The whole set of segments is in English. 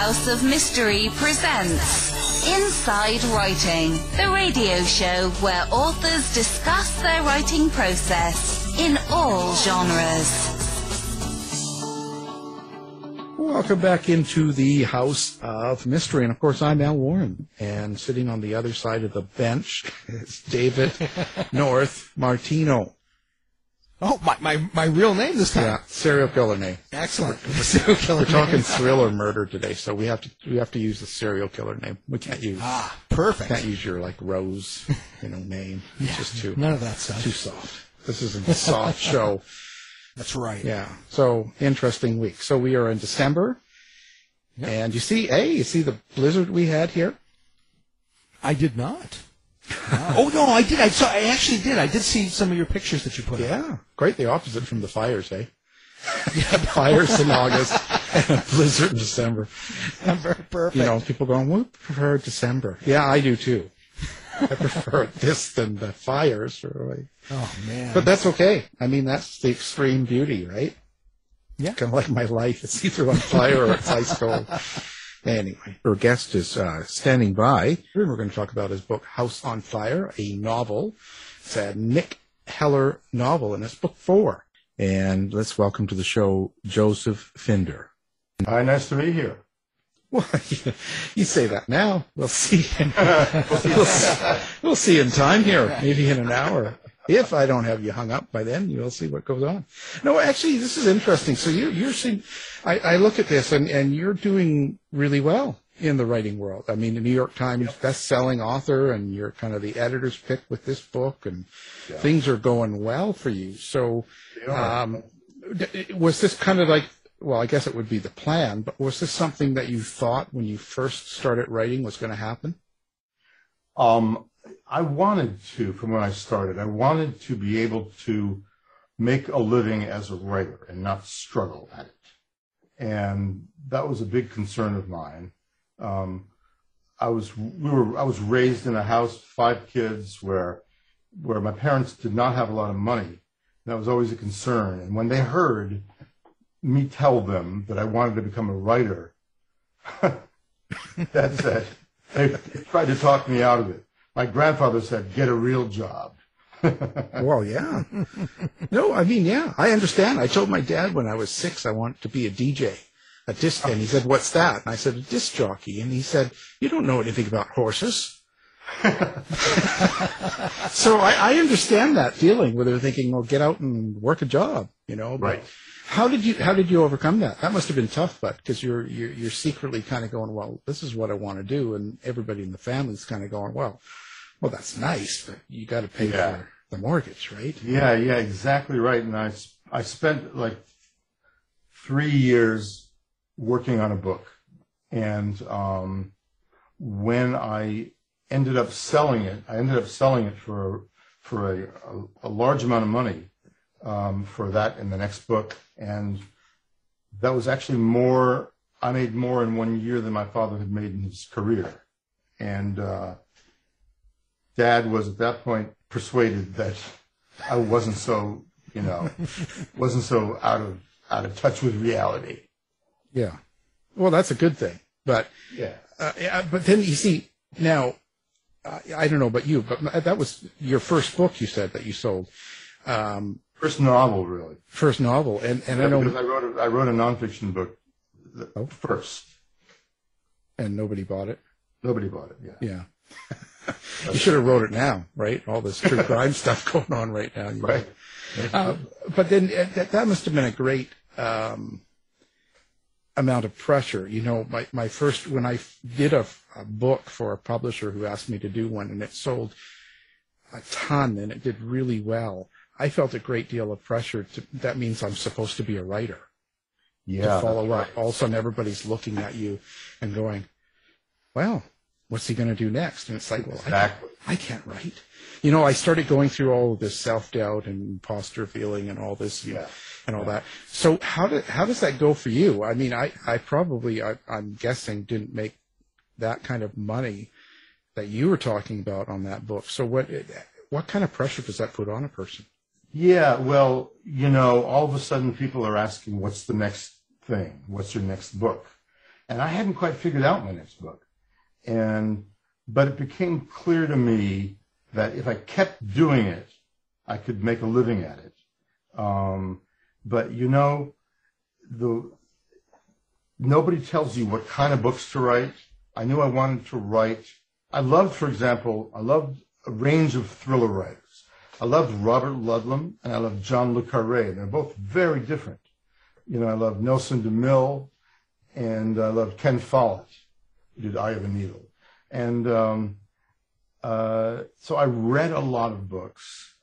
House of Mystery presents Inside Writing, the radio show where authors discuss their writing process in all genres. Welcome back into the House of Mystery. And of course, I'm Al Warren. And sitting on the other side of the bench is David North Martino. Oh, my, my, my real name this time. Yeah, serial killer name. Excellent. Serial killer We're talking name. thriller murder today, so we have to we have to use the serial killer name. We can't use Ah, perfect. can't use your like Rose, you know, name. It's just too None of that stuff. too soft. This isn't a soft show. That's right. Yeah. So interesting week. So we are in December, and you see, hey, you see the blizzard we had here. I did not. Oh no, I did. I saw. I actually did. I did see some of your pictures that you put. up. Yeah, quite the opposite from the fires, eh? yeah, fires in August and a blizzard in December. Perfect. You know, people going, "We prefer December." Yeah, I do too. I prefer this than the fires, really. oh man. But that's okay. I mean, that's the extreme beauty, right? Yeah. Kind of like my life. It's either on fire or it's ice cold. Anyway, our guest is uh, standing by. We're going to talk about his book, House on Fire, a novel. It's a Nick Heller novel, and it's book four. And let's welcome to the show Joseph Finder. Hi, nice to be here. Well, you say that now. We'll see. we'll, see we'll see in time here, maybe in an hour. If I don't have you hung up by then, you'll see what goes on. No, actually, this is interesting. So you, you're seeing, I, I look at this and, and you're doing really well in the writing world. I mean, the New York Times best-selling author, and you're kind of the editor's pick with this book, and things are going well for you. So, um, d- was this kind of like, well, I guess it would be the plan, but was this something that you thought when you first started writing was going to happen? Um, I wanted to, from when I started, I wanted to be able to make a living as a writer and not struggle at it. And that was a big concern of mine. Um, I was, we were, I was raised in a house, five kids, where, where my parents did not have a lot of money. That was always a concern. And when they heard me tell them that I wanted to become a writer, that's it. They tried to talk me out of it. My grandfather said, get a real job. Well, yeah. no, I mean, yeah, I understand. I told my dad when I was six I wanted to be a DJ, a disc, and he said, "What's that?" And I said, "A disc jockey." And he said, "You don't know anything about horses." so I, I understand that feeling where they're thinking, "Well, get out and work a job," you know. But Right. How did you How did you overcome that? That must have been tough, but because you're, you're you're secretly kind of going, "Well, this is what I want to do," and everybody in the family's kind of going, "Well, well, that's nice, but you got to pay Yeah. for the mortgage, right?" Yeah, yeah, exactly right. And I I spent like three years working on a book. And um, when I ended up selling it, I ended up selling it for, for a, a, a large amount of money um, for that in the next book. And that was actually more, I made more in one year than my father had made in his career. And uh, dad was at that point persuaded that I wasn't so, you know, wasn't so out of out of touch with reality. Yeah. Well, that's a good thing. But Yeah. uh, yeah, but then you see now, uh, I don't know about you, but that was your first book. You said that you sold um, First novel, really. first novel, and and I know because I wrote a, I wrote a nonfiction book Oh. first. and nobody bought it. Nobody bought it. Yeah. Yeah. you should have wrote it now, right? All this true crime stuff going on right now. Right. Uh, but then uh, that, that must have been a great um, amount of pressure. You know, my, my first, when I did a, a book for a publisher who asked me to do one and it sold a ton and it did really well, I felt a great deal of pressure. To, that means I'm supposed to be a writer Yeah. to follow up. All of a sudden, everybody's looking at you and going, well, what's he going to do next? And it's like, well, I can't, I can't write. You know, I started going through all of this self doubt and imposter feeling and all this Yeah. and all that. So how did how does that go for you? I mean, I I probably I, I'm guessing didn't make that kind of money that you were talking about on that book. So what what kind of pressure does that put on a person? Yeah, well, you know, all of a sudden people are asking, what's the next thing? What's your next book? and I hadn't quite figured out my next book. And, but it became clear to me that if I kept doing it, I could make a living at it. Um, but you know, the, nobody tells you what kind of books to write. I knew I wanted to write. I loved, for example, I loved a range of thriller writers. I loved Robert Ludlum and I loved John Le Carre. They're both very different. You know, I loved Nelson DeMille and I loved Ken Follett, who did Eye of a Needle. And um, uh, so I read a lot of books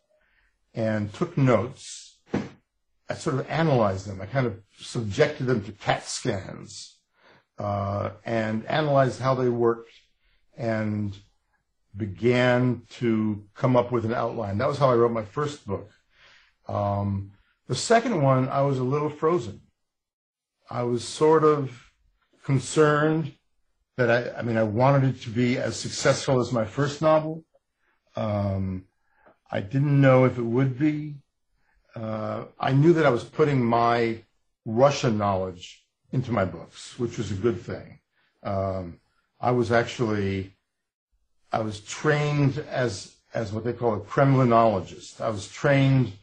and took notes. I sort of analyzed them. I kind of subjected them to CAT scans uh, and analyzed how they worked and began to come up with an outline. That was how I wrote my first book. Um, the second one, I was a little frozen. I was sort of concerned that I, I mean, I wanted it to be as successful as my first novel. Um, I didn't know if it would be. Uh, I knew that I was putting my Russian knowledge into my books, which was a good thing. Um, I was actually, I was trained as as what they call a Kremlinologist. I was trained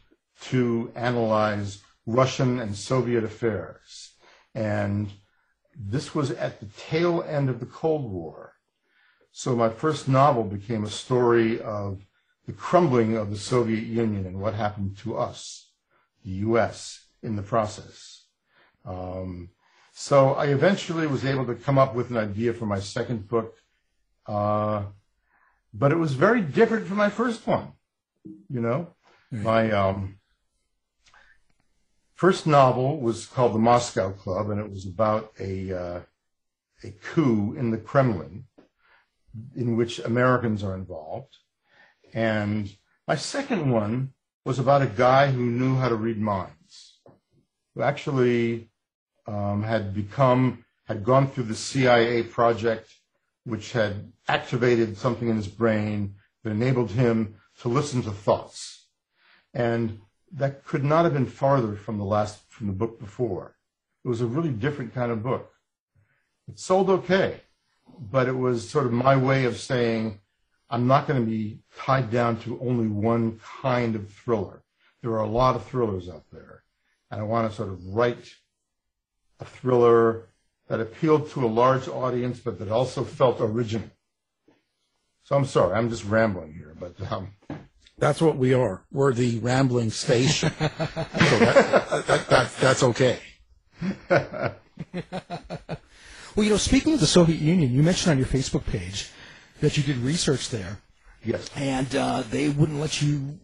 to analyze Russian and Soviet affairs, and this was at the tail end of the Cold War. So my first novel became a story of the crumbling of the Soviet Union and what happened to us, the U.S., in the process. Um, so I eventually was able to come up with an idea for my second book, uh, but it was very different from my first one. You know, my um, first novel was called The Moscow Club, and it was about a uh, a coup in the Kremlin, in which Americans are involved. And my second one was about a guy who knew how to read minds, who actually um, had become had gone through the CIA project, which had activated something in his brain that enabled him to listen to thoughts. And that could not have been farther from the last from the book before. It was a really different kind of book. It sold okay, but it was sort of my way of saying I'm not going to be tied down to only one kind of thriller. There are a lot of thrillers out there, and I want to sort of write a thriller that appealed to a large audience, but that also felt original. So I'm sorry, I'm just rambling here, but um, that's what we are. We're the rambling station. so that, that, that, that's okay. well, you know, speaking of the Soviet Union, you mentioned on your Facebook page that you did research there. Yes. And uh, they wouldn't let you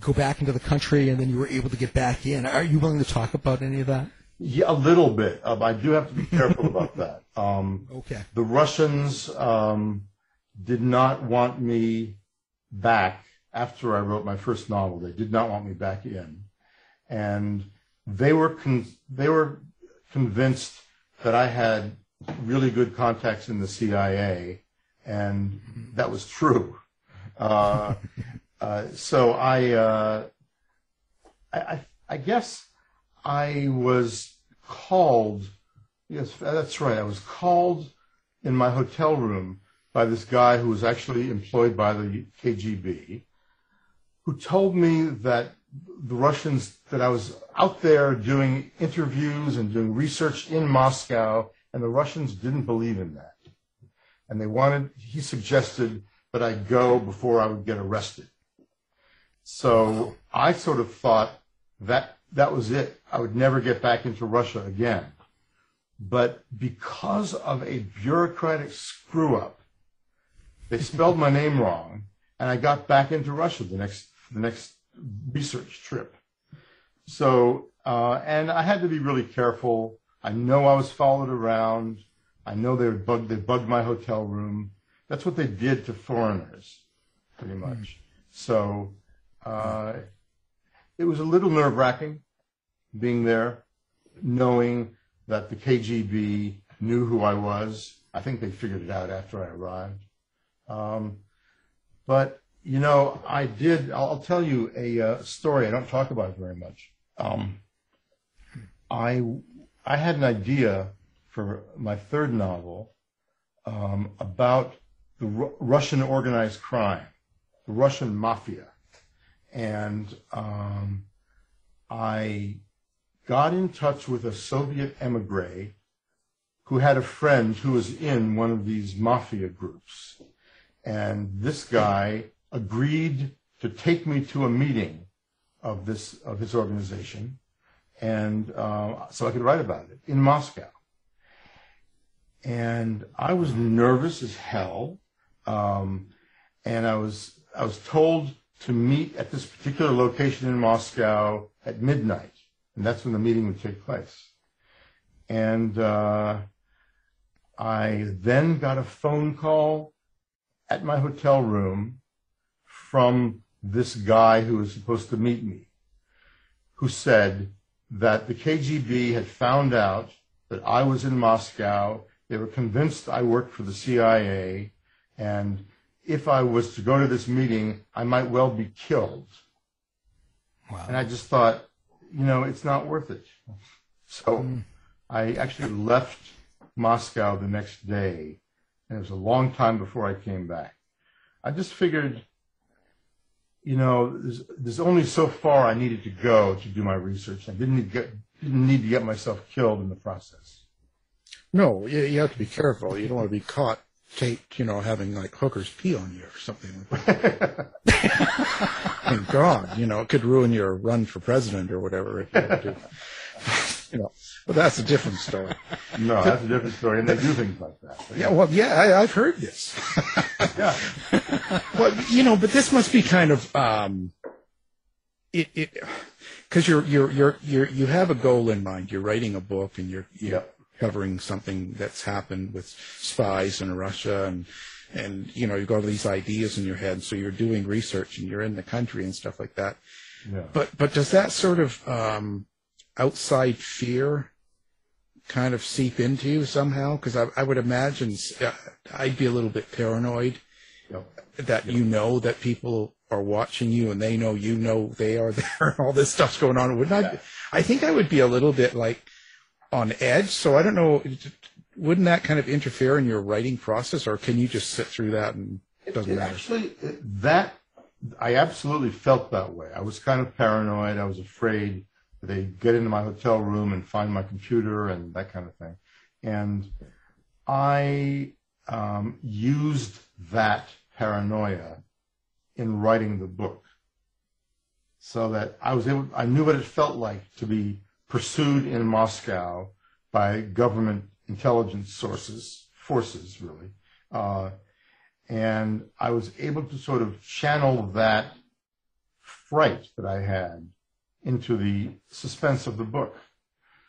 go back into the country, and then you were able to get back in. Are you willing to talk about any of that? Yeah, a little bit. Um, I do have to be careful about that. Um, okay. The Russians um, did not want me back after I wrote my first novel. They did not want me back in, and they were con- they were convinced that I had really good contacts in the CIA, and that was true. Uh, uh, so I, uh, I, I, I guess I was called. Yes, that's right. I was called in my hotel room by this guy who was actually employed by the KGB who told me that the Russians, that I was out there doing interviews and doing research in Moscow, and the Russians didn't believe in that. And they wanted, he suggested that I go before I would get arrested. So I sort of thought that that was it. I would never get back into Russia again. But because of a bureaucratic screw up, they spelled my name wrong, and I got back into Russia the next the next research trip. So, uh, and I had to be really careful. I know I was followed around. I know they bugged, they bugged my hotel room. That's what they did to foreigners, pretty hmm. much. So, uh, it was a little nerve wracking being there, knowing that the KGB knew who I was. I think they figured it out after I arrived. Um, but you know, I did. I'll, tell you a uh, story. I don't talk about it very much. Um, I I had an idea for my third novel um, about the Ru- Russian organized crime, the Russian mafia. And um, I got in touch with a Soviet emigre who had a friend who was in one of these mafia groups. And this guy agreed to take me to a meeting of this of his organization, and uh, so I could write about it in Moscow. And I was nervous as hell, um, and I was I was told to meet at this particular location in Moscow at midnight, and that's when the meeting would take place. And uh, I then got a phone call at my hotel room from this guy who was supposed to meet me, who said that the KGB had found out that I was in Moscow. They were convinced I worked for the CIA, and if I was to go to this meeting, I might well be killed. Wow. And I just thought, you know, it's not worth it. So hmm. I actually left Moscow the next day, and it was a long time before I came back. I just figured, you know, there's, there's only so far I needed to go to do my research. I didn't need to get, didn't need to get myself killed in the process. No, you, you have to be careful. You don't want to be caught taped, you know, having like hookers pee on you or something like that. Thank God, you know, it could ruin your run for president or whatever. If you, you know, but that's a different story. No, that's a different story, and they do things like that. But Yeah, well, yeah, I, I've heard this. yeah. well, you know, but this must be kind of um, it it because you're you're you're you're you have a goal in mind. You're writing a book, and you're you're Yep. covering something that's happened with spies in Russia, and and you know you've got all these ideas in your head. So you're doing research, and you're in the country and stuff like that. Yeah. But but does that sort of um, outside fear kind of seep into you somehow? Because I, I would imagine uh, I'd be a little bit paranoid Yep. that you know that people are watching you and they know you know they are there and all this stuff's going on. Wouldn't I? I think I would be a little bit like on edge. So I don't know. Wouldn't that kind of interfere in your writing process, or can you just sit through that and it doesn't It matter? Actually, that I absolutely felt that way. I was kind of paranoid. I was afraid they'd get into my hotel room and find my computer and that kind of thing. And I um, used that paranoia in writing the book, so that I was able. I knew what it felt like to be pursued in Moscow by government intelligence sources, forces, really. Uh, and I was able to sort of channel that fright that I had into the suspense of the book.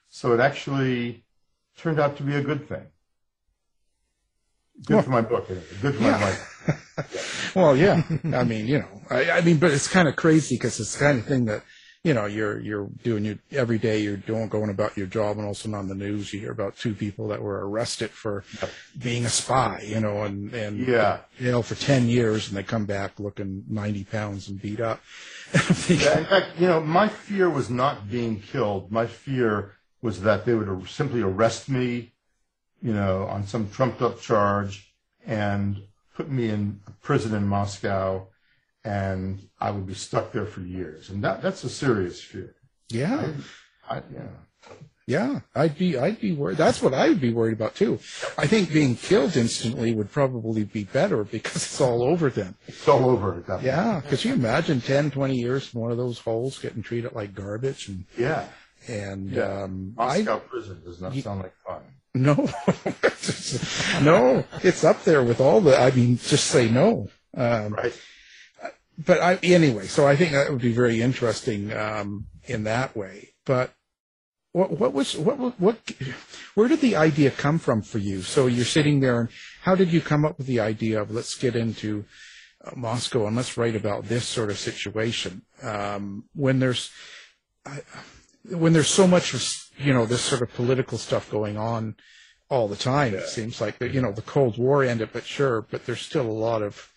So it actually turned out to be a good thing. Good Well- for my book, good for my Yeah. life. Well, yeah. I mean, you know, I, I mean, but it's kind of crazy because it's the kind of thing that, you know, you're you're doing your every day. You're doing going about your job, and also on the news, you hear about two people that were arrested for being a spy. You know, and and Yeah. jail for ten years, and they come back looking ninety pounds and beat up. Yeah, in fact, you know, my fear was not being killed. My fear was that they would simply arrest me, you know, on some trumped up charge and put me in prison in Moscow and I would be stuck there for years. And that, that's a serious fear. yeah, I, yeah. yeah. I'd be I'd be worried. That's what I would be worried about too. I think being killed instantly would probably be better because it's all over then. It's all over point. Yeah, because you imagine 10, 20 years in one of those holes getting treated like garbage and Yeah. and Yeah. um, I Moscow prison does not sound like fun. no, no, it's up there with all the. I mean, just say no. Um, Right. But I anyway, so I think that would be very interesting um, in that way. But what what was what what what where did the idea come from for you? So you're sitting there, and how did you come up with the idea of let's get into uh, Moscow and let's write about this sort of situation um, when there's I, when there's so much you know this sort of political stuff going on all the time. It seems like you know the Cold War ended, but sure, but there's still a lot of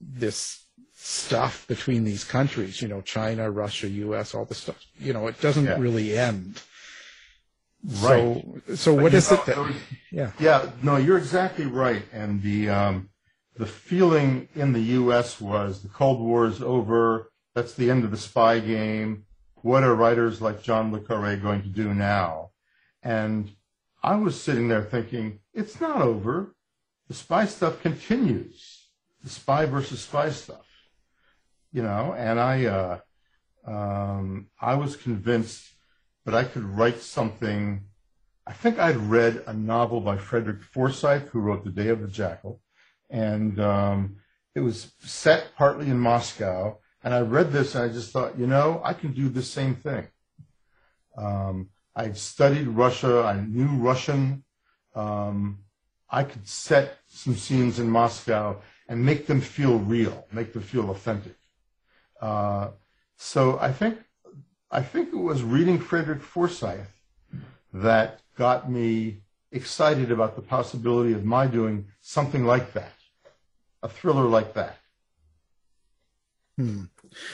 this stuff between these countries. You know, China, Russia, U.S., all this stuff. You know, it doesn't Yeah. really end. Right. So, so what is know, it that? was- Yeah. Yeah, no, you're exactly right. And the um, the feeling in the U.S. was the Cold War is over. That's the end of the spy game. What are writers like John le Carre going to do now? And I was sitting there thinking, it's not over. The spy stuff continues. The spy versus spy stuff, you know. And I, uh, um, I was convinced that I could write something. I think I'd read a novel by Frederick Forsyth, who wrote The Day of the Jackal, and um, it was set partly in Moscow. And I read this, and I just thought, you know, I can do the same thing. Um, I'd studied Russia. I knew Russian. Um, I could set some scenes in Moscow and make them feel real, make them feel authentic. Uh, so I think I think it was reading Frederick Forsyth that got me excited about the possibility of my doing something like that, a thriller like that.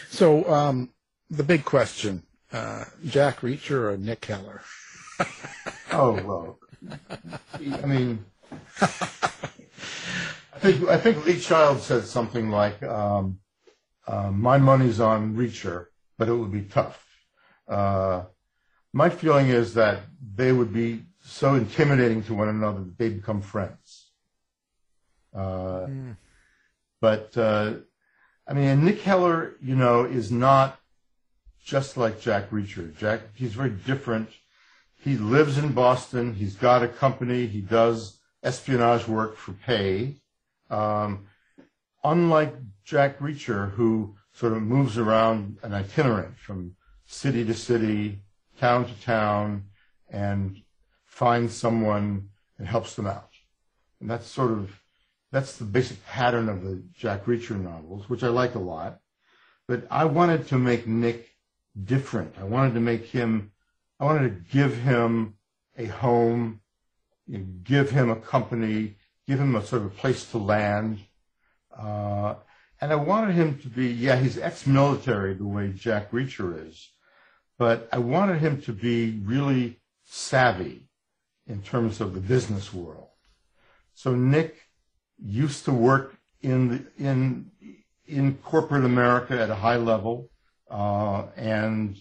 So, um, the big question, uh, Jack Reacher or Nick Heller? Oh well, I mean, I think I think Lee Child said something like, um, uh, "My money's on Reacher, but it would be tough." Uh, my feeling is that they would be so intimidating to one another that they become friends. Uh, But uh, I mean, Nick Heller, you know, is not just like Jack Reacher. Jack, he's very different. He lives in Boston. He's got a company. He does espionage work for pay. Um, unlike Jack Reacher, who sort of moves around an itinerant from city to city, town to town, and finds someone and helps them out. And that's sort of that's the basic pattern of the Jack Reacher novels, which I like a lot. But I wanted to make Nick different. I wanted to make him, I wanted to give him a home, you know, give him a company, give him a sort of place to land. Uh, and I wanted him to be, yeah, he's ex-military the way Jack Reacher is, but I wanted him to be really savvy in terms of the business world. So Nick used to work in the, in in corporate America at a high level, uh, and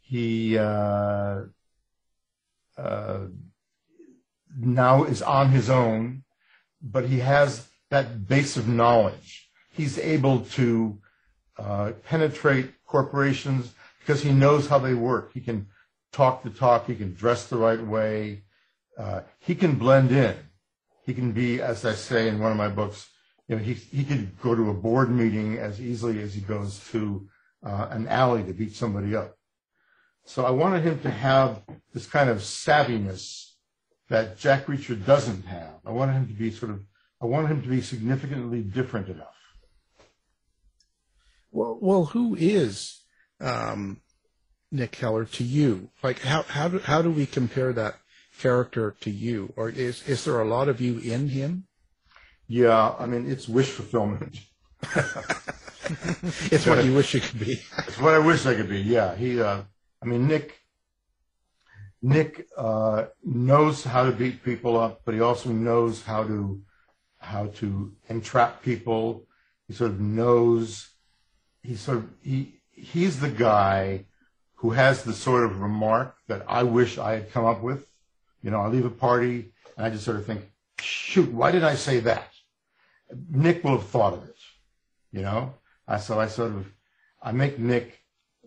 he uh, uh, now is on his own, but he has that base of knowledge. He's able to uh, penetrate corporations because he knows how they work. He can talk the talk. He can dress the right way. Uh, he can blend in he can be, as I say in one of my books, you know, he, he could go to a board meeting as easily as he goes to uh, an alley to beat somebody up. So I wanted him to have this kind of savviness that Jack Reacher doesn't have. I wanted him to be sort of, I wanted him to be significantly different enough. Well, well, who is um, Nick Heller to you? Like, how how do how do we compare that character to you, or is is there a lot of you in him? Yeah, I mean, it's wish fulfillment. It's what you wish you could be. It's what I wish I could be. Yeah, he. Uh, I mean, Nick. Nick uh, knows how to beat people up, but he also knows how to how to entrap people. He sort of knows. He sort of he he's the guy who has the sort of remark that I wish I had come up with. You know, I leave a party and I just sort of think, shoot, why did I say that? Nick will have thought of it. You know, I, so I sort of I make Nick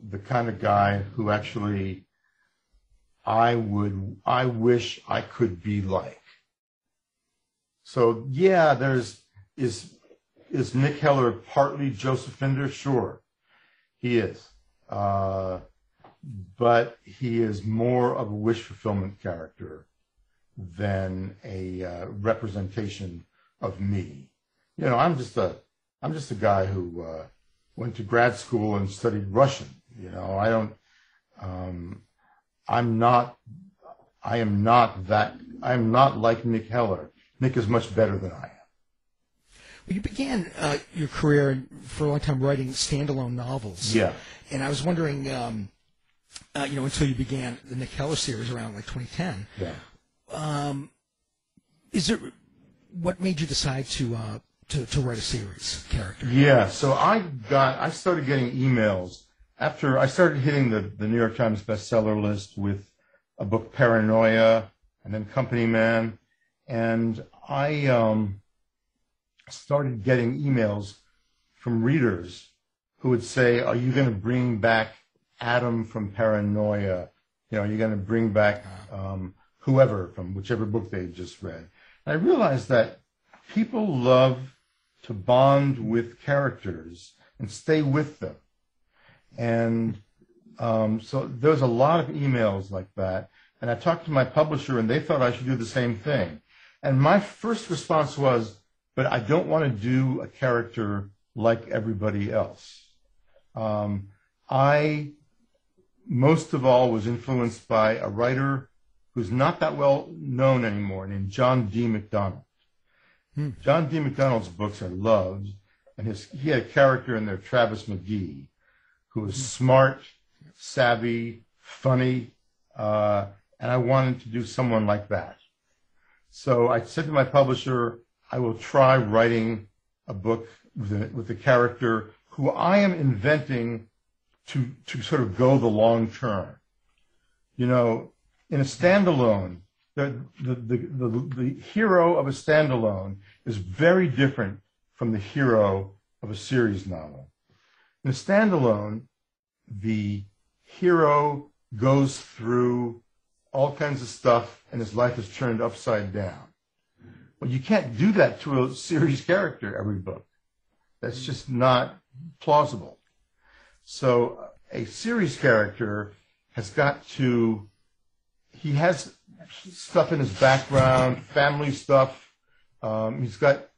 the kind of guy who actually I would I wish I could be like. So yeah, there's is is Nick Heller partly Joseph Finder? Sure, he is. Uh, but he is more of a wish fulfillment character than a uh, representation of me. You know, I'm just a I'm just a guy who uh, went to grad school and studied Russian. You know, I don't. Um, I'm not. I am not that. I am not like Nick Heller. Nick is much better than I am. You began uh, your career for a long time writing standalone novels. Yeah. And I was wondering, um, uh, you know, until you began the Nick Heller series around like 2010. Yeah. Um, is there what made you decide to uh, to to write a series character? Yeah, so I got I started getting emails after I started hitting the, the New York Times bestseller list with a book Paranoia and then Company Man, and I um, started getting emails from readers who would say, "Are you going to bring back Adam from Paranoia? You know, are you going to bring back um, whoever from whichever book they just read?" And I realized that people love to bond with characters and stay with them. And um, so there was a lot of emails like that. And I talked to my publisher, and they thought I should do the same thing. And my first response was, but I don't want to do a character like everybody else. Um, I, most of all, was influenced by a writer who's not that well known anymore, named John D. MacDonald. John D. MacDonald's books are loved, and his, he had a character in there, Travis McGee, who was smart, savvy, funny, uh, and I wanted to do someone like that. So I said to my publisher, I will try writing a book with a, character who I am inventing to, to sort of go the long term. You know, in a standalone, the, the, the, the hero of a standalone is very different from the hero of a series novel. In a standalone, the hero goes through all kinds of stuff and his life is turned upside down. Well, you can't do that to a series character every book. That's just not plausible. So a series character has got to, he has stuff in his background, family stuff. Um, he's got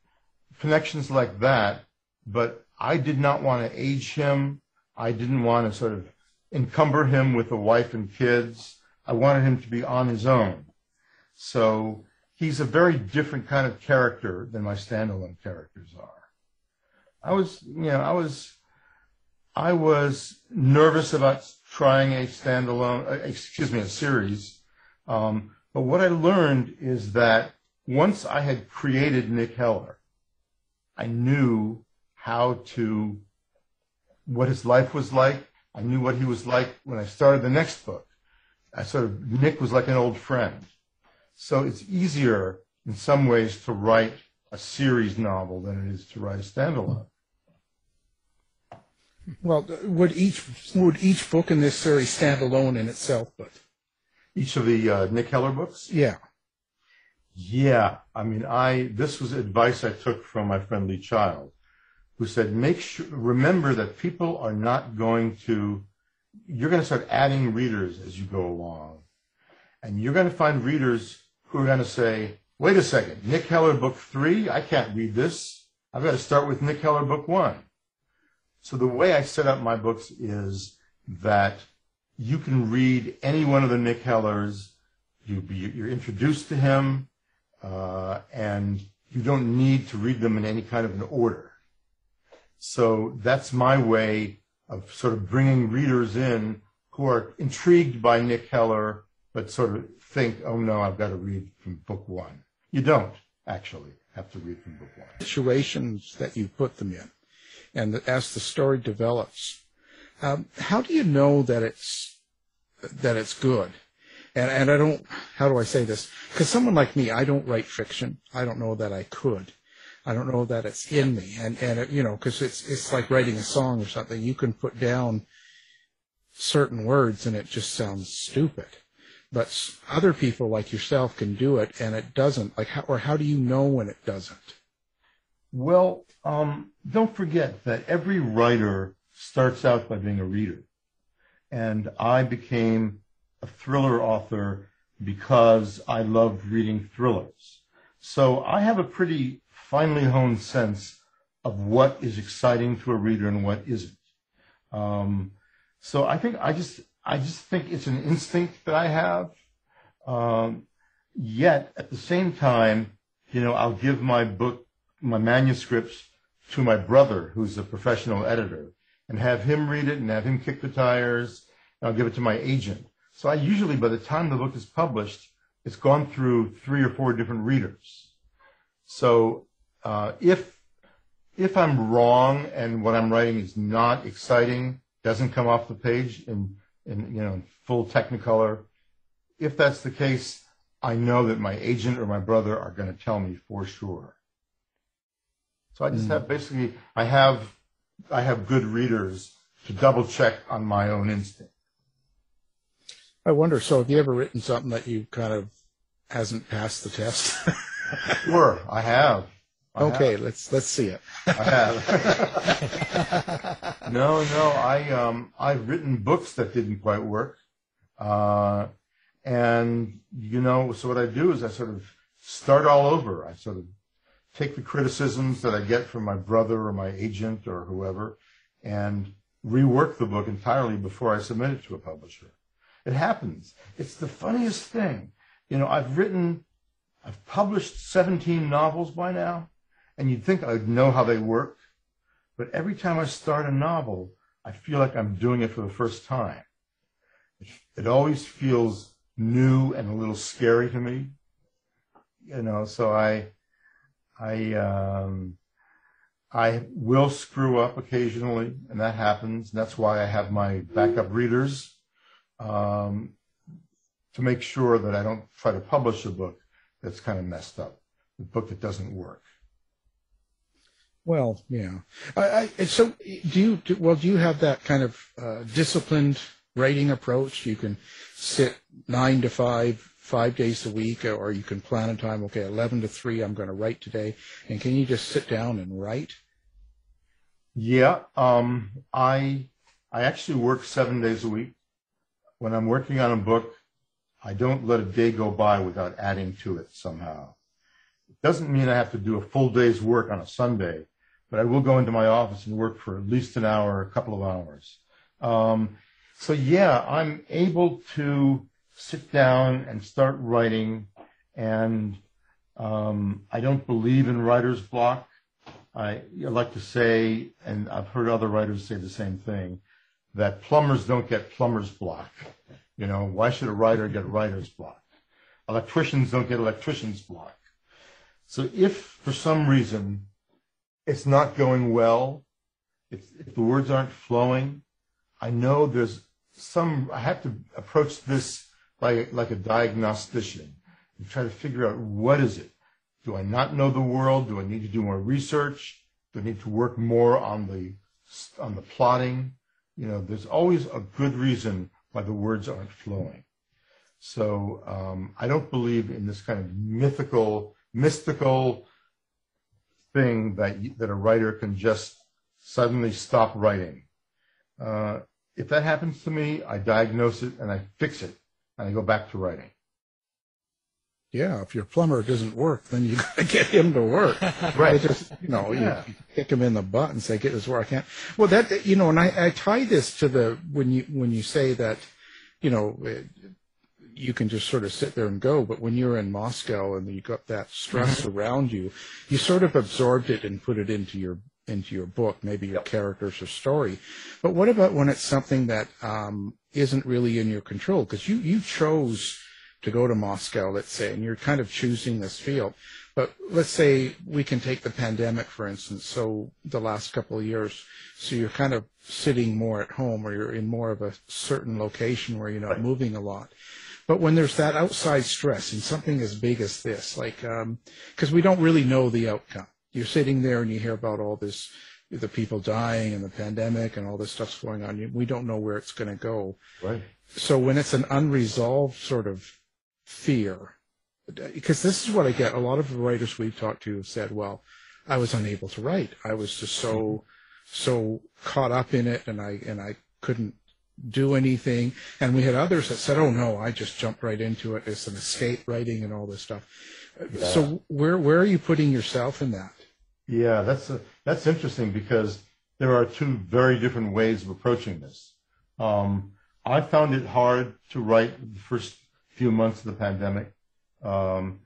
connections like that, but I did not want to age him. I didn't want to sort of encumber him with a wife and kids. I wanted him to be on his own. So he's a very different kind of character than my standalone characters are. I was, you know, I was, I was nervous about trying a standalone, uh, excuse me, a series. Um, but what I learned is that once I had created Nick Heller, I knew how to, what his life was like. I knew what he was like when I started the next book. I sort of, Nick was like an old friend. So it's easier in some ways to write a series novel than it is to write a standalone. Well, would each would each book in this series stand alone in itself? But Each of the uh, Nick Heller books? yeah, Yeah, I mean, I this was advice I took from my friend Lee Child, who said, make sure remember that people are not going to you're going to start adding readers as you go along, and you're going to find readers who are going to say, wait a second, Nick Heller book three, I can't read this. I've got to start with Nick Heller book one. So the way I set up my books is that you can read any one of the Nick Hellers. You you're introduced to him, uh, and you don't need to read them in any kind of an order. So that's my way of sort of bringing readers in who are intrigued by Nick Heller, but sort of think, oh no, I've got to read from book one. You don't actually have to read from book one. situations that you put them in, and as the story develops, um, how do you know that it's that it's good? And and I don't. How do I say this? Because someone like me, I don't write fiction. I don't know that I could. I don't know that it's in me. And and it, you know, because it's it's like writing a song or something. You can put down certain words and it just sounds stupid. But other people like yourself can do it and it doesn't. Like how or how do you know when it doesn't? Well, um, don't forget that every writer starts out by being a reader. And I became a thriller author because I loved reading thrillers. So I have a pretty finely honed sense of what is exciting to a reader and what isn't. Um, so I think I just I just think it's an instinct that I have. Um, yet at the same time, you know, I'll give my book, my manuscripts to my brother, who's a professional editor, and have him read it and have him kick the tires and I'll give it to my agent. So I usually, by the time the book is published, it's gone through three or four different readers. So uh, if if I'm wrong and what I'm writing is not exciting, doesn't come off the page in, in you know in full Technicolor, if that's the case, I know that my agent or my brother are going to tell me for sure. So I just mm. have basically I have I have good readers to double check on my own instinct. I wonder. So, have you ever written something that you kind of hasn't passed the test? sure, I have. I okay, have. let's let's see it. I have. no, no, I um I've written books that didn't quite work, uh, and you know, so what I do is I sort of start all over. I sort of take the criticisms that I get from my brother or my agent or whoever, and rework the book entirely before I submit it to a publisher. It happens. It's the funniest thing. You know, I've written, I've published 17 novels by now, and you'd think I'd know how they work. But every time I start a novel, I feel like I'm doing it for the first time. It, always feels new and a little scary to me. You know, so I, I, um, I will screw up occasionally, and that happens. And that's why I have my backup readers um, to make sure that I don't try to publish a book that's kind of messed up, a book that doesn't work. Well, yeah. I, I, so, do you? Do, well, do you have that kind of uh, disciplined writing approach? You can sit nine to five, five days a week, or you can plan a time. Okay, eleven to three, I'm going to write today, and can you just sit down and write? Yeah, um, I I actually work seven days a week. When I'm working on a book, I don't let a day go by without adding to it somehow. It doesn't mean I have to do a full day's work on a Sunday, but I will go into my office and work for at least an hour, a couple of hours. Um, so yeah, I'm able to sit down and start writing, and um, I don't believe in writer's block. I, I like to say, and I've heard other writers say the same thing, that plumbers don't get plumber's block. You know, why should a writer get writer's block? Electricians don't get electrician's block. So if for some reason it's not going well, if, the words aren't flowing, I know there's some, I have to approach this like, like a diagnostician and try to figure out what is it? Do I not know the world? Do I need to do more research? Do I need to work more on the, on the plotting? You know, there's always a good reason why the words aren't flowing. So um, I don't believe in this kind of mythical, mystical thing that that a writer can just suddenly stop writing. Uh, if that happens to me, I diagnose it and I fix it, and I go back to writing. Yeah, if your plumber doesn't work, then you got to get him to work. right. just, you know, yeah. you, you kick him in the butt and say, "Get this work." I can't. Well, that you know, and I, I tie this to the when you when you say that, you know, you can just sort of sit there and go. But when you're in Moscow and you got that stress mm-hmm. around you, you sort of absorbed it and put it into your into your book, maybe your yep. characters or story. But what about when it's something that um, isn't really in your control? Because you you chose to go to Moscow, let's say, and you're kind of choosing this field. But let's say we can take the pandemic, for instance. So the last couple of years, so you're kind of sitting more at home or you're in more of a certain location where you're not right. moving a lot. But when there's that outside stress and something as big as this, like, because um, we don't really know the outcome. You're sitting there and you hear about all this, the people dying and the pandemic and all this stuff's going on. We don't know where it's going to go. Right. So when it's an unresolved sort of fear. Because this is what I get. A lot of the writers we've talked to have said, well, I was unable to write. I was just so, so caught up in it and I, and I couldn't do anything. And we had others that said, oh no, I just jumped right into it. It's an escape writing and all this stuff. Yeah. So where, where are you putting yourself in that? Yeah, that's, a, that's interesting because there are two very different ways of approaching this. Um, I found it hard to write the first few months of the pandemic. Um,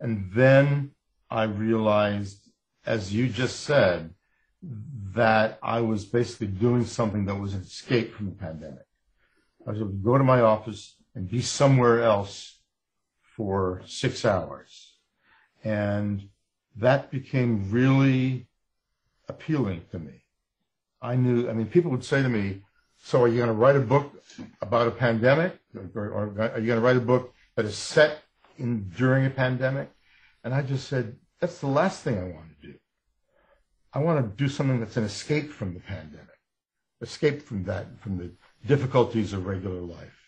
and then I realized, as you just said, that I was basically doing something that was an escape from the pandemic. I was able to go to my office and be somewhere else for six hours. And that became really appealing to me. I knew, I mean, people would say to me, so are you going to write a book about a pandemic? Or, or are you going to write a book that is set in during a pandemic? And I just said, that's the last thing I want to do. I want to do something that's an escape from the pandemic, escape from that, from the difficulties of regular life.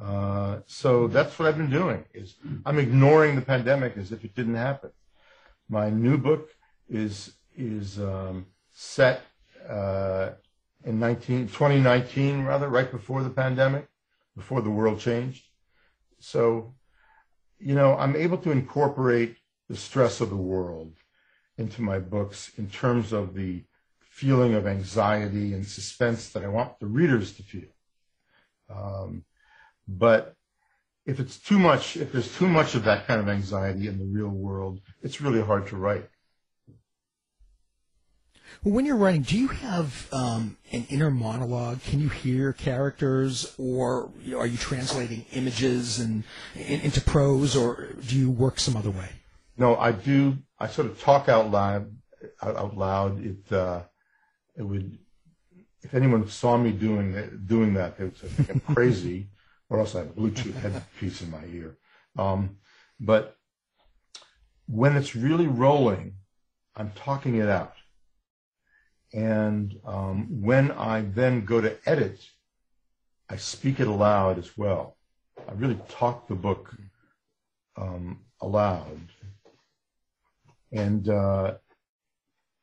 Uh, so that's what I've been doing. Is I'm ignoring the pandemic as if it didn't happen. My new book is is um, set uh, in 19, 2019, rather, right before the pandemic, before the world changed. So, you know, I'm able to incorporate the stress of the world into my books in terms of the feeling of anxiety and suspense that I want the readers to feel. Um, but if it's too much, if there's too much of that kind of anxiety in the real world, it's really hard to write. When you're writing, do you have um, an inner monologue? Can you hear characters, or are you translating images and in, into prose, or do you work some other way? No, I do. I sort of talk out loud. Out loud, it uh, it would. If anyone saw me doing that, doing that, they would say I'm crazy, or else I have a Bluetooth headpiece in my ear. Um, but when it's really rolling, I'm talking it out. And um, when I then go to edit, I speak it aloud as well. I really talk the book um, aloud. And uh,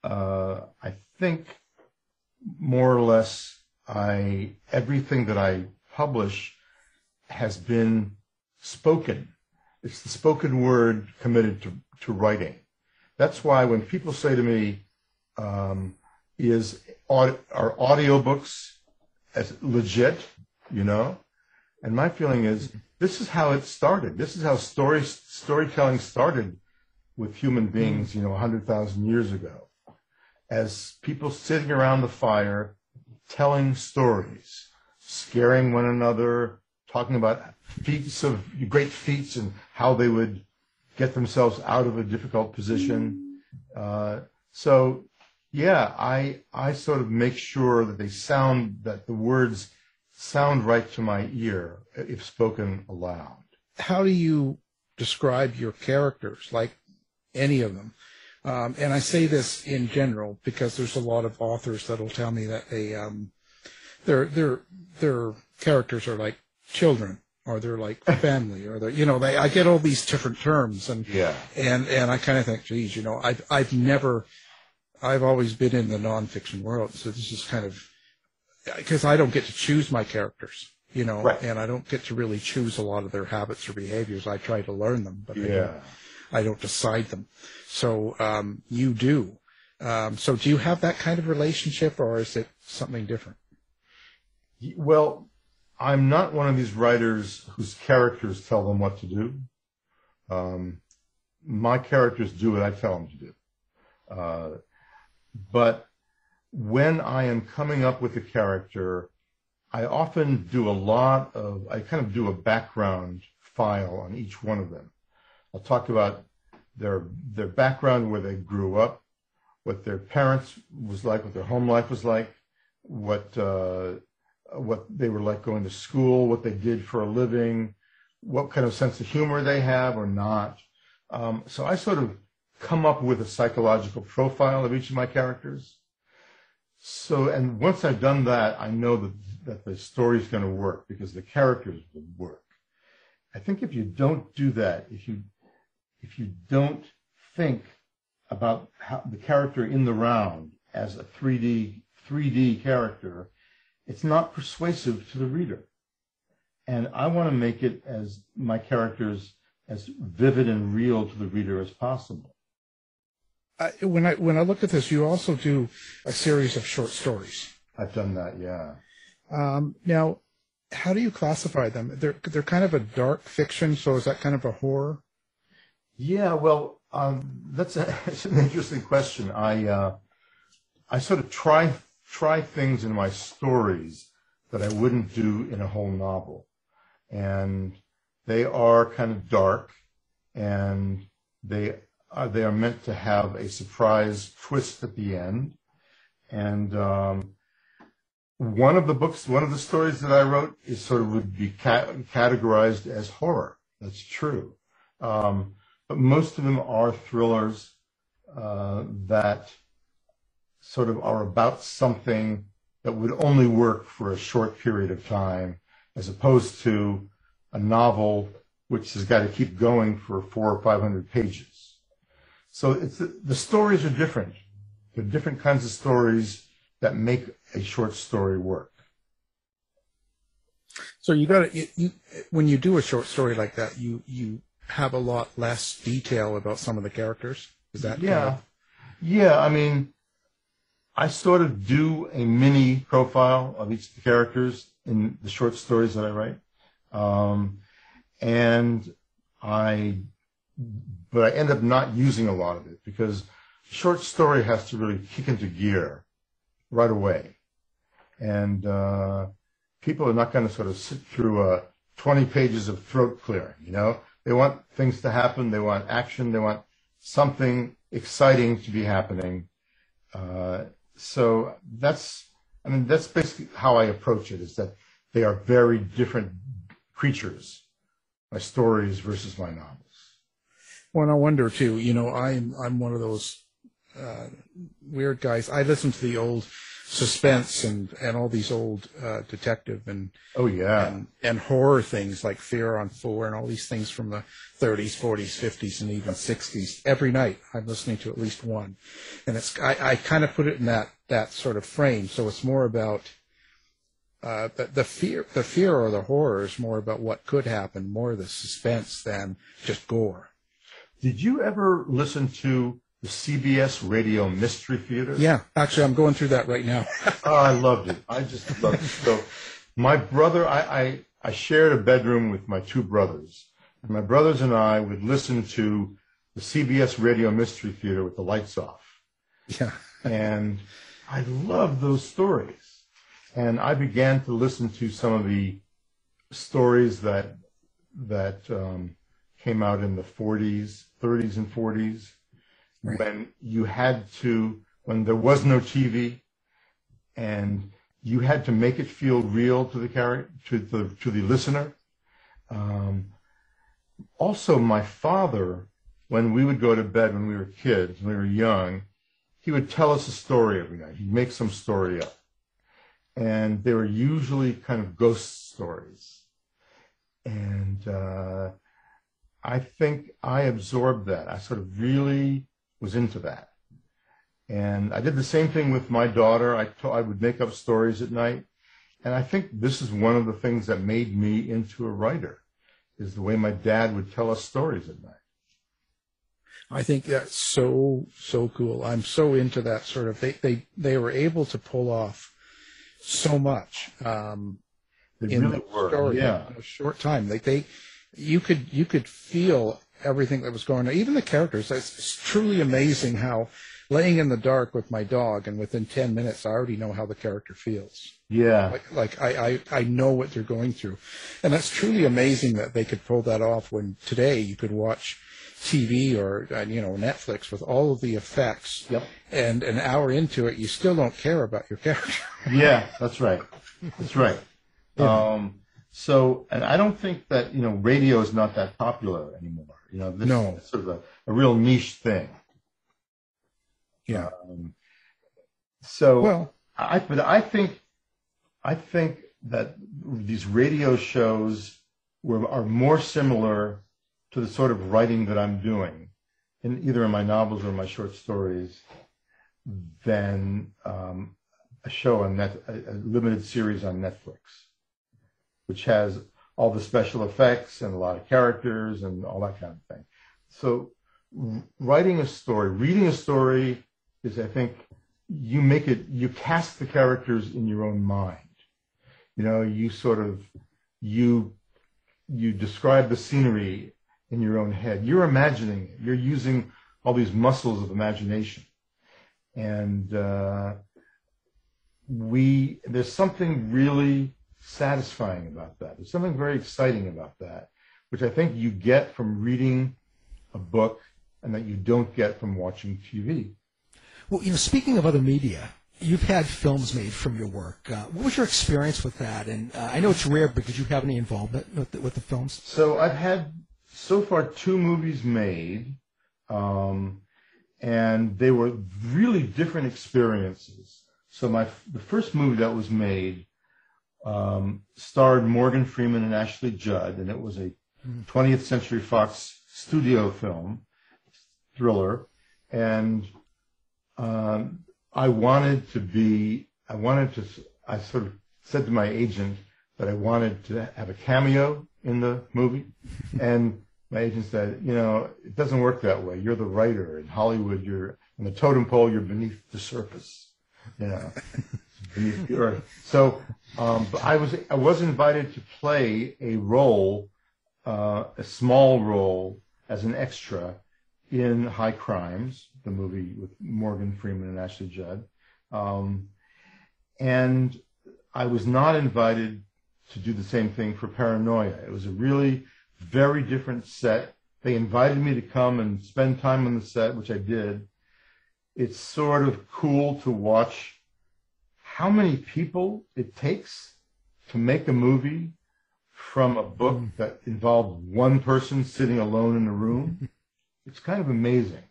uh, I think more or less I everything that I publish has been spoken. It's the spoken word committed to, to writing. That's why when people say to me, um, is are audiobooks as legit, you know? And my feeling is this is how it started. This is how story storytelling started with human beings, you know, 100,000 years ago. As people sitting around the fire telling stories, scaring one another, talking about feats of great feats and how they would get themselves out of a difficult position. Uh, so yeah, I I sort of make sure that they sound that the words sound right to my ear if spoken aloud. How do you describe your characters, like any of them? Um, and I say this in general because there's a lot of authors that'll tell me that they um, their their their characters are like children or they're like family or they're you know they I get all these different terms and yeah and and I kind of think geez you know I've I've never I've always been in the nonfiction world, so this is kind of because I don't get to choose my characters, you know, right. and I don't get to really choose a lot of their habits or behaviors. I try to learn them, but yeah. I, I don't decide them. So um, you do. Um, so do you have that kind of relationship, or is it something different? Well, I'm not one of these writers whose characters tell them what to do. Um, my characters do what I tell them to do. Uh, but when I am coming up with a character, I often do a lot of, I kind of do a background file on each one of them. I'll talk about their, their background, where they grew up, what their parents was like, what their home life was like, what, uh, what they were like going to school, what they did for a living, what kind of sense of humor they have or not. Um, so I sort of come up with a psychological profile of each of my characters. So, and once I've done that, I know that, that the story's going to work because the characters will work. I think if you don't do that, if you, if you don't think about how the character in the round as a 3D, 3D character, it's not persuasive to the reader. And I want to make it as my characters as vivid and real to the reader as possible. I, when I when I look at this, you also do a series of short stories. I've done that, yeah. Um, now, how do you classify them? They're they're kind of a dark fiction, so is that kind of a horror? Yeah, well, um, that's, a, that's an interesting question. I uh, I sort of try try things in my stories that I wouldn't do in a whole novel. And they are kind of dark and they are, they are meant to have a surprise twist at the end. And um, one of the books, one of the stories that I wrote is sort of would be ca- categorized as horror. That's true. Um, but most of them are thrillers uh, that sort of are about something that would only work for a short period of time, as opposed to a novel which has got to keep going for four or five hundred pages. So the stories are different. They're different kinds of stories that make a short story work. So you got to when you do a short story like that, you you have a lot less detail about some of the characters. Is that yeah, kind of- yeah. I mean, I sort of do a mini profile of each of the characters in the short stories that I write, um, and I, but I end up not using a lot of it because short story has to really kick into gear right away, and uh, people are not going to sort of sit through uh, 20 pages of throat clearing. You know, they want things to happen, they want action, they want something exciting to be happening. Uh, so that's, I mean, that's basically how I approach it. Is that they are very different creatures, my stories versus my novels. Well, I wonder too. You know, I'm I'm one of those uh, weird guys. I listen to the old suspense and and all these old uh, detective and Oh yeah, and, and horror things like Fear on Four and all these things from the 30s, 40s, 50s, and even 60s. Every night I'm listening to at least one, and it's I, I kind of put it in that that sort of frame. So it's more about uh, the, the fear, the fear or the horror is more about what could happen, more the suspense than just gore. Did you ever listen to the CBS Radio Mystery Theater? Yeah, actually, I'm going through that right now. Oh, I loved it. I just loved it. So, my brother, I, I, I shared a bedroom with my two brothers. And my brothers and I would listen to the CBS Radio Mystery Theater with the lights off. yeah, And I loved those stories. And I began to listen to some of the stories that, that um, came out in the 40s, 30s, and 40s Right. when you had to, when there was no TV and you had to make it feel real to the character, to the, to the listener. Um, also, my father, when we would go to bed when we were kids, when we were young, he would tell us a story every night. He'd make some story up. And they were usually kind of ghost stories. And uh, I think I absorbed that. I sort of really was into that. And I did the same thing with my daughter. I, I would make up stories at night. And I think this is one of the things that made me into a writer, is the way my dad would tell us stories at night. I think that's so so cool. I'm so into that sort of. They they they were able to pull off so much. Um, They in really the were. story Yeah. in a short time. Like they, you could you could feel everything that was going on. Even the characters. It's, it's truly amazing how laying in the dark with my dog, and within ten minutes, I already know how the character feels. Yeah. Like like I I, I know what they're going through, and that's truly amazing that they could pull that off. When today you could watch. TV or uh, you know Netflix with all of the effects, Yep. and an hour into it, you still don't care about your character. Yeah, that's right. That's right. Um, so, and I don't think that, you know, radio is not that popular anymore. You know, this No. is sort of a, a real niche thing. Yeah. Um, so, Well, I, but I think, I think that these radio shows were, are more similar to the sort of writing that I'm doing, in either in my novels or my short stories, than um, a show on net, a, a limited series on Netflix, which has all the special effects and a lot of characters and all that kind of thing. So, writing a story, reading a story is, I think, you make it, you cast the characters in your own mind. You know, you sort of, you, you describe the scenery in your own head. You're imagining it. You're using all these muscles of imagination. And, uh, we, there's something really satisfying about that. There's something very exciting about that, which I think you get from reading a book and that you don't get from watching TV. Well, you know, speaking of other media, you've had films made from your work. Uh, what was your experience with that? And uh, I know it's rare, but did you have any involvement with the, with the films? So I've had so far two movies made, um, and they were really different experiences. So my the first movie that was made um, starred Morgan Freeman and Ashley Judd, and it was a 20th Century Fox studio film thriller, and um, I wanted to be, I wanted to, I sort of said to my agent that I wanted to have a cameo in the movie, and my agent said, you know, it doesn't work that way. You're the writer in Hollywood. You're on the totem pole. You're beneath the surface, you know, beneath the. So, um, I was I was invited to play a role, uh, a small role as an extra in High Crimes, the movie with Morgan Freeman and Ashley Judd, um, and I was not invited to do the same thing for Paranoia. It was a really very different set. They invited me to come and spend time on the set, which I did. It's sort of cool to watch how many people it takes to make a movie from a book that involved one person sitting alone in a room. It's kind of amazing.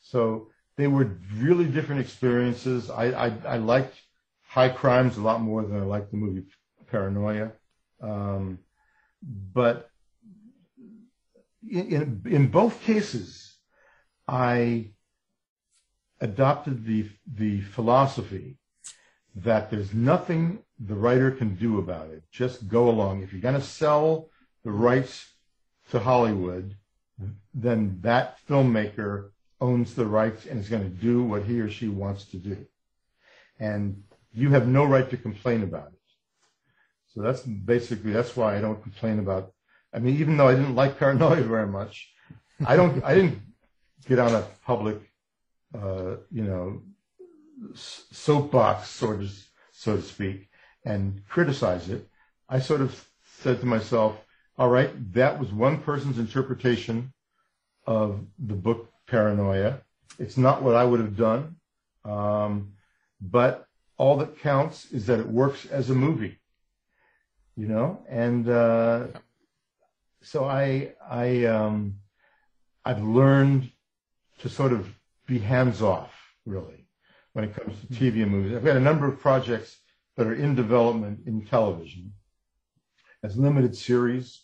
So they were really different experiences. I, I, I liked High Crimes a lot more than I liked the movie Paranoia. Um, but in, in both cases, I adopted the, the philosophy that there's nothing the writer can do about it. Just go along. If you're going to sell the rights to Hollywood, then that filmmaker owns the rights and is going to do what he or she wants to do. And you have no right to complain about it. So that's basically, that's why I don't complain about I mean, even though I didn't like Paranoia very much, I don't, I didn't get on a public, uh, you know, soapbox, sort of, so to speak, and criticize it. I sort of said to myself, all right, that was one person's interpretation of the book Paranoia. It's not what I would have done, um, but all that counts is that it works as a movie, you know, and. Uh, so I I um, I've learned to sort of be hands off really when it comes to TV and movies. I've got a number of projects that are in development in television as limited series,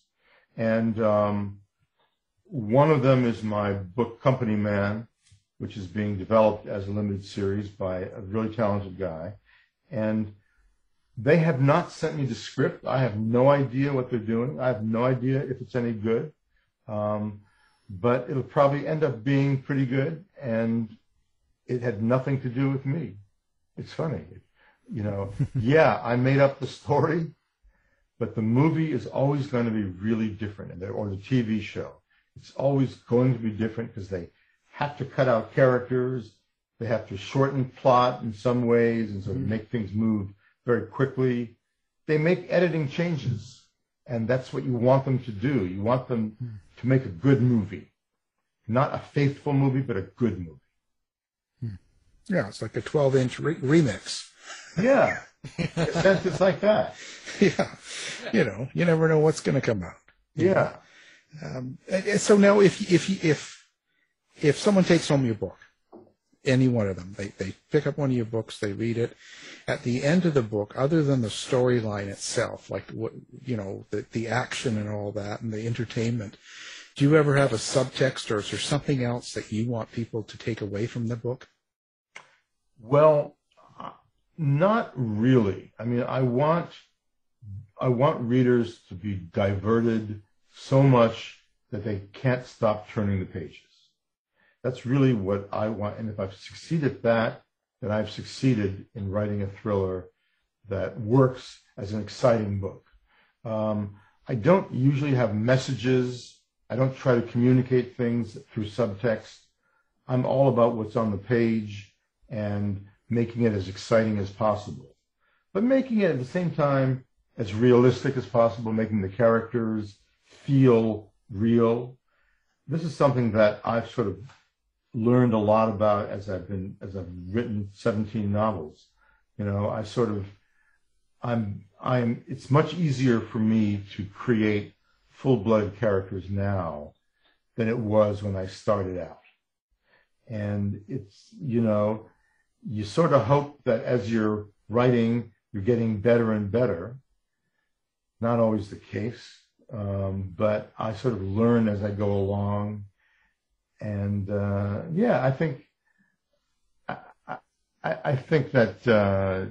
and um, one of them is my book Company Man, which is being developed as a limited series by a really talented guy, and they have not sent me the script. I have no idea what they're doing. I have no idea if it's any good. Um, but it'll probably end up being pretty good. And it had nothing to do with me. It's funny. You know, yeah, I made up the story, but the movie is always going to be really different, or the TV show. It's always going to be different because they have to cut out characters. They have to shorten plot in some ways and sort of mm-hmm. make things move very quickly. They make editing changes, and that's what you want them to do. You want them hmm. to make a good movie, not a faithful movie, but a good movie. Yeah, it's like a 12 inch re- remix. Yeah, in a sense, it's like that. Yeah, you know, you never know what's going to come out. Yeah. Um, and so now, if if if if someone takes home your book, any one of them, they they pick up one of your books, they read it, at the end of the book, other than the storyline itself, like what you know, the the action and all that, and the entertainment, do you ever have a subtext, or is there something else that you want people to take away from the book? Well, not really. I mean, I want I want readers to be diverted so much that they can't stop turning the pages. That's really what I want. And if I've succeeded that, then I've succeeded in writing a thriller that works as an exciting book. Um, I don't usually have messages. I don't try to communicate things through subtext. I'm all about what's on the page and making it as exciting as possible, but making it at the same time as realistic as possible, making the characters feel real. This is something that I've sort of learned a lot about as I've been as I've written 17 novels. You know, I sort of I'm I'm it's much easier for me to create full-blooded characters now than it was when I started out. And it's, you know, you sort of hope that as you're writing, you're getting better and better. Not always the case, um, but I sort of learn as I go along. And uh, yeah, I think I, I, I think that uh,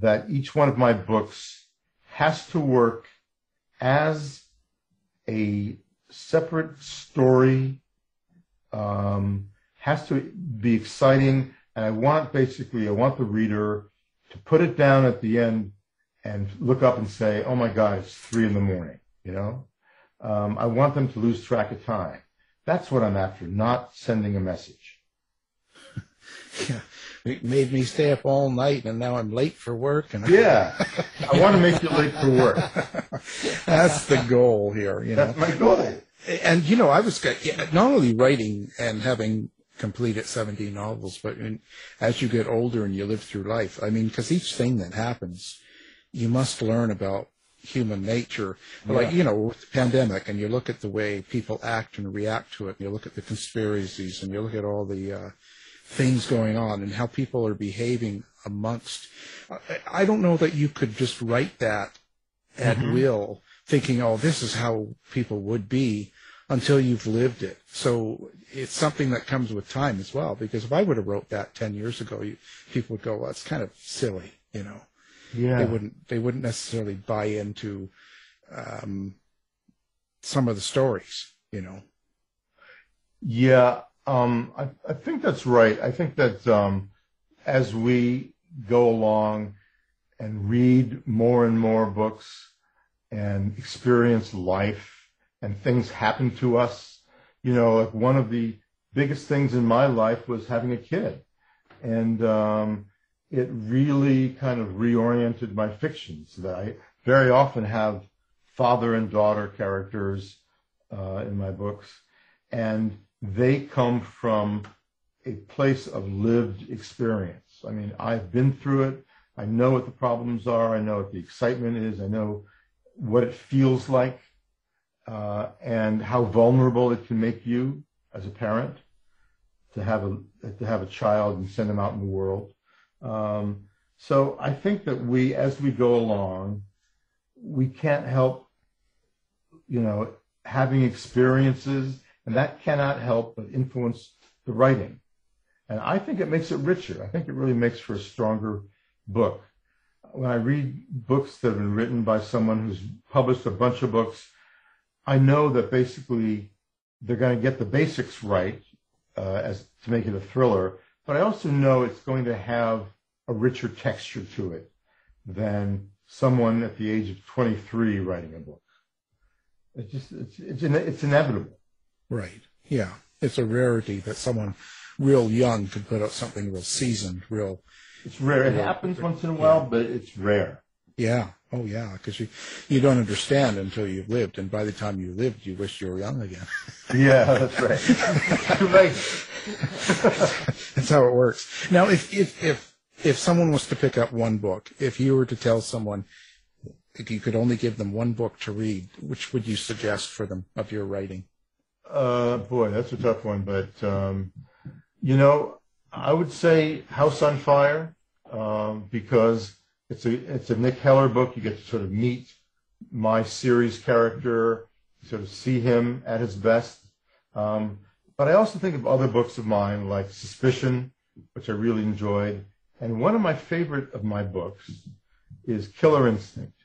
that each one of my books has to work as a separate story, um, has to be exciting, and I want basically, I want the reader to put it down at the end and look up and say, "Oh my God, it's three in the morning." You know, um, I want them to lose track of time. That's what I'm after, not sending a message. yeah. It made me stay up all night, and now I'm late for work. And yeah, I want to make you late for work. That's the goal here. You know, that's my goal. And you know, I was not only writing and having completed 17 novels, but in, as you get older and you live through life, I mean, because each thing that happens, you must learn about human nature. Yeah. Like, you know, with the pandemic, and you look at the way people act and react to it, and you look at the conspiracies, and you look at all the uh, things going on and how people are behaving amongst. I don't know that you could just write that at mm-hmm. will, thinking, oh, this is how people would be until you've lived it. So it's something that comes with time as well, because if I would have wrote that 10 years ago, you, people would go, well, it's kind of silly, you know. Yeah. They wouldn't, they wouldn't necessarily buy into, um, some of the stories, you know. Yeah. Um, I, I, think that's right. I think that um, as we go along and read more and more books and experience life and things happen to us, you know, like one of the biggest things in my life was having a kid. And um, it really kind of reoriented my fictions that I very often have father and daughter characters uh, in my books. And they come from a place of lived experience. I mean, I've been through it. I know what the problems are. I know what the excitement is. I know what it feels like uh, and how vulnerable it can make you as a parent to have a to have a child and send them out in the world. Um, so I think that we, as we go along, we can't help, you know, having experiences and that cannot help but influence the writing. And I think it makes it richer. I think it really makes for a stronger book. When I read books that have been written by someone who's published a bunch of books, I know that basically they're going to get the basics right uh, as to make it a thriller, but I also know it's going to have a richer texture to it than someone at the age of 23 writing a book. It's just it's it's, it's inevitable. Right. Yeah. It's a rarity that someone real young could put out something real seasoned, real. It's rare. It happens once in a while, yeah. but it's rare. Yeah. Oh, yeah. Because you you don't understand until you've lived, and by the time you lived, you wish you were young again. yeah, that's right. Too late. that's how it works. Now, if if if if someone was to pick up one book, if you were to tell someone if you could only give them one book to read, which would you suggest for them of your writing? Uh, boy, that's a tough one. But um, you know, I would say House on Fire um, because it's a it's a Nick Heller book. You get to sort of meet my series character, sort of see him at his best. Um, but I also think of other books of mine like Suspicion, which I really enjoyed, and one of my favorite of my books is Killer Instinct,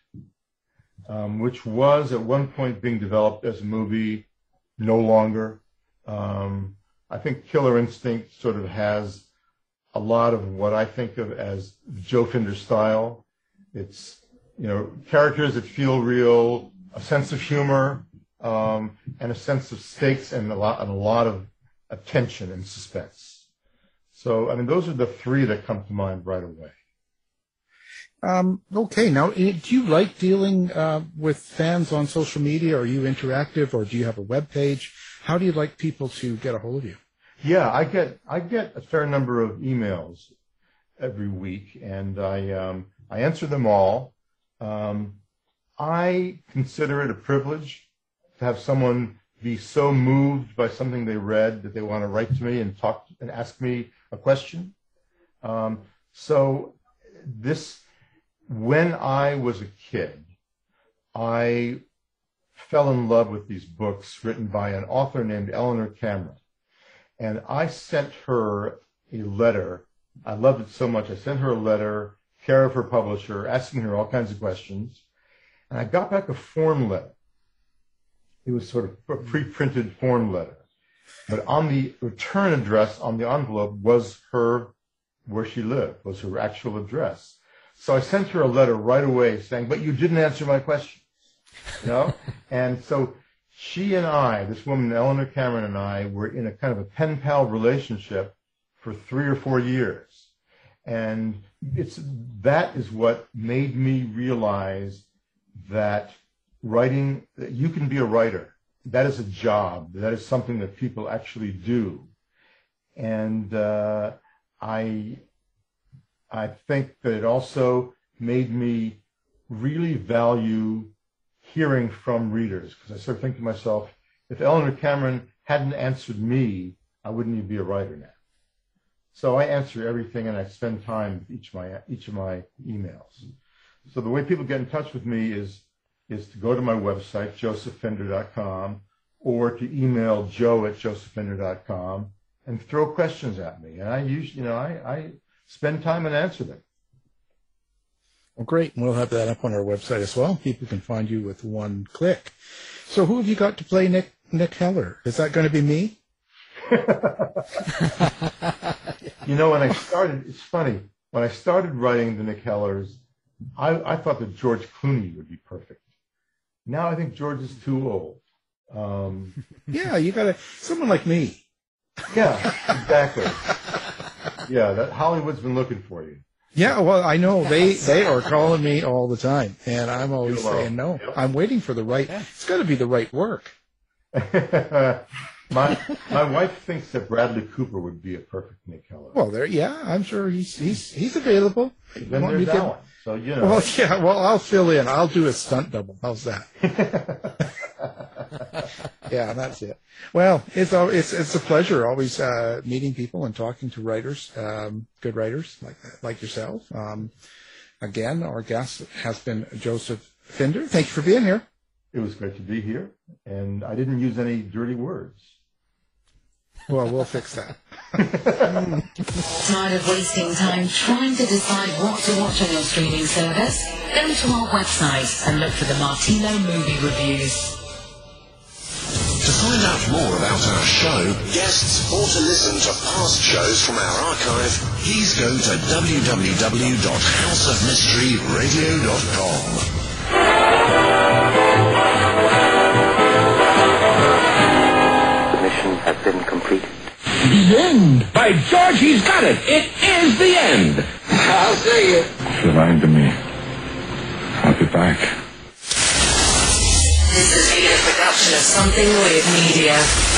um, which was at one point being developed as a movie no longer. Um, I think Killer Instinct sort of has a lot of what I think of as Joe Finder style. It's you know characters that feel real, a sense of humor, um, and a sense of stakes and a lot and a lot of attention and suspense. So I mean those are the three that come to mind right away. Um, okay, now eh, do you like dealing uh, with fans on social media? Are you interactive, or do you have a web page? How do you like people to get a hold of you? Yeah, I get I get a fair number of emails every week, and I um, I answer them all. Um, I consider it a privilege to have someone be so moved by something they read that they want to write to me and talk and ask me a question. Um, so this, when I was a kid, I fell in love with these books written by an author named Eleanor Cameron. And I sent her a letter. I loved it so much. I sent her a letter, care of her publisher, asking her all kinds of questions. And I got back a form letter. It was sort of a pre-printed form letter. But on the return address on the envelope was her, where she lived, was her actual address. So I sent her a letter right away saying, but you didn't answer my question. You know? and so she and I, this woman, Eleanor Cameron and I, were in a kind of a pen pal relationship for three or four years. And it's, that is what made me realize that writing, that you can be a writer. That is a job. That is something that people actually do. And uh, I, I think that it also made me really value hearing from readers because I sort thinking to myself, if Eleanor Cameron hadn't answered me, I wouldn't even be a writer now. So I answer everything and I spend time with each of my each of my emails. So the way people get in touch with me is is to go to my website, josephfinder.com, or to email joe at josephfinder.com and throw questions at me. And I use, you know, I, I spend time and answer them. Well, great. And we'll have that up on our website as well. People can find you with one click. So who have you got to play Nick, Nick Heller? Is that going to be me? you know, when I started, it's funny. When I started writing the Nick Hellers, I, I thought that George Clooney would be perfect. Now I think George is too old. Um, yeah, you got to someone like me. Yeah, exactly. yeah, that Hollywood's been looking for you. Yeah, well, I know they they are calling me all the time, and I'm always saying no. I'm waiting for the right. It's got to be the right work. my my wife thinks that Bradley Cooper would be a perfect Nick Heller. Well, there, yeah, I'm sure he's he's he's available. Then there's Alan. So you know. Well, yeah. Well, I'll fill in. I'll do a stunt double. How's that? yeah, that's it. Well, it's it's it's a pleasure always uh, meeting people and talking to writers, um, good writers like like yourself. Um, again, our guest has been Joseph Finder. Thank you for being here. It was great to be here, and I didn't use any dirty words. Well, we'll fix that. Tired of wasting time trying to decide what to watch on your streaming service? Go to our website and look for the Martino movie reviews. To find out more about our show, guests, or to listen to past shows from our archive, please go to www.houseofmysteryradio.com. mission has been completed. The end! By George, he's got it! It is the end! I'll see you. If you're lying to me, I'll be back. This has been a production of Something Weird Media.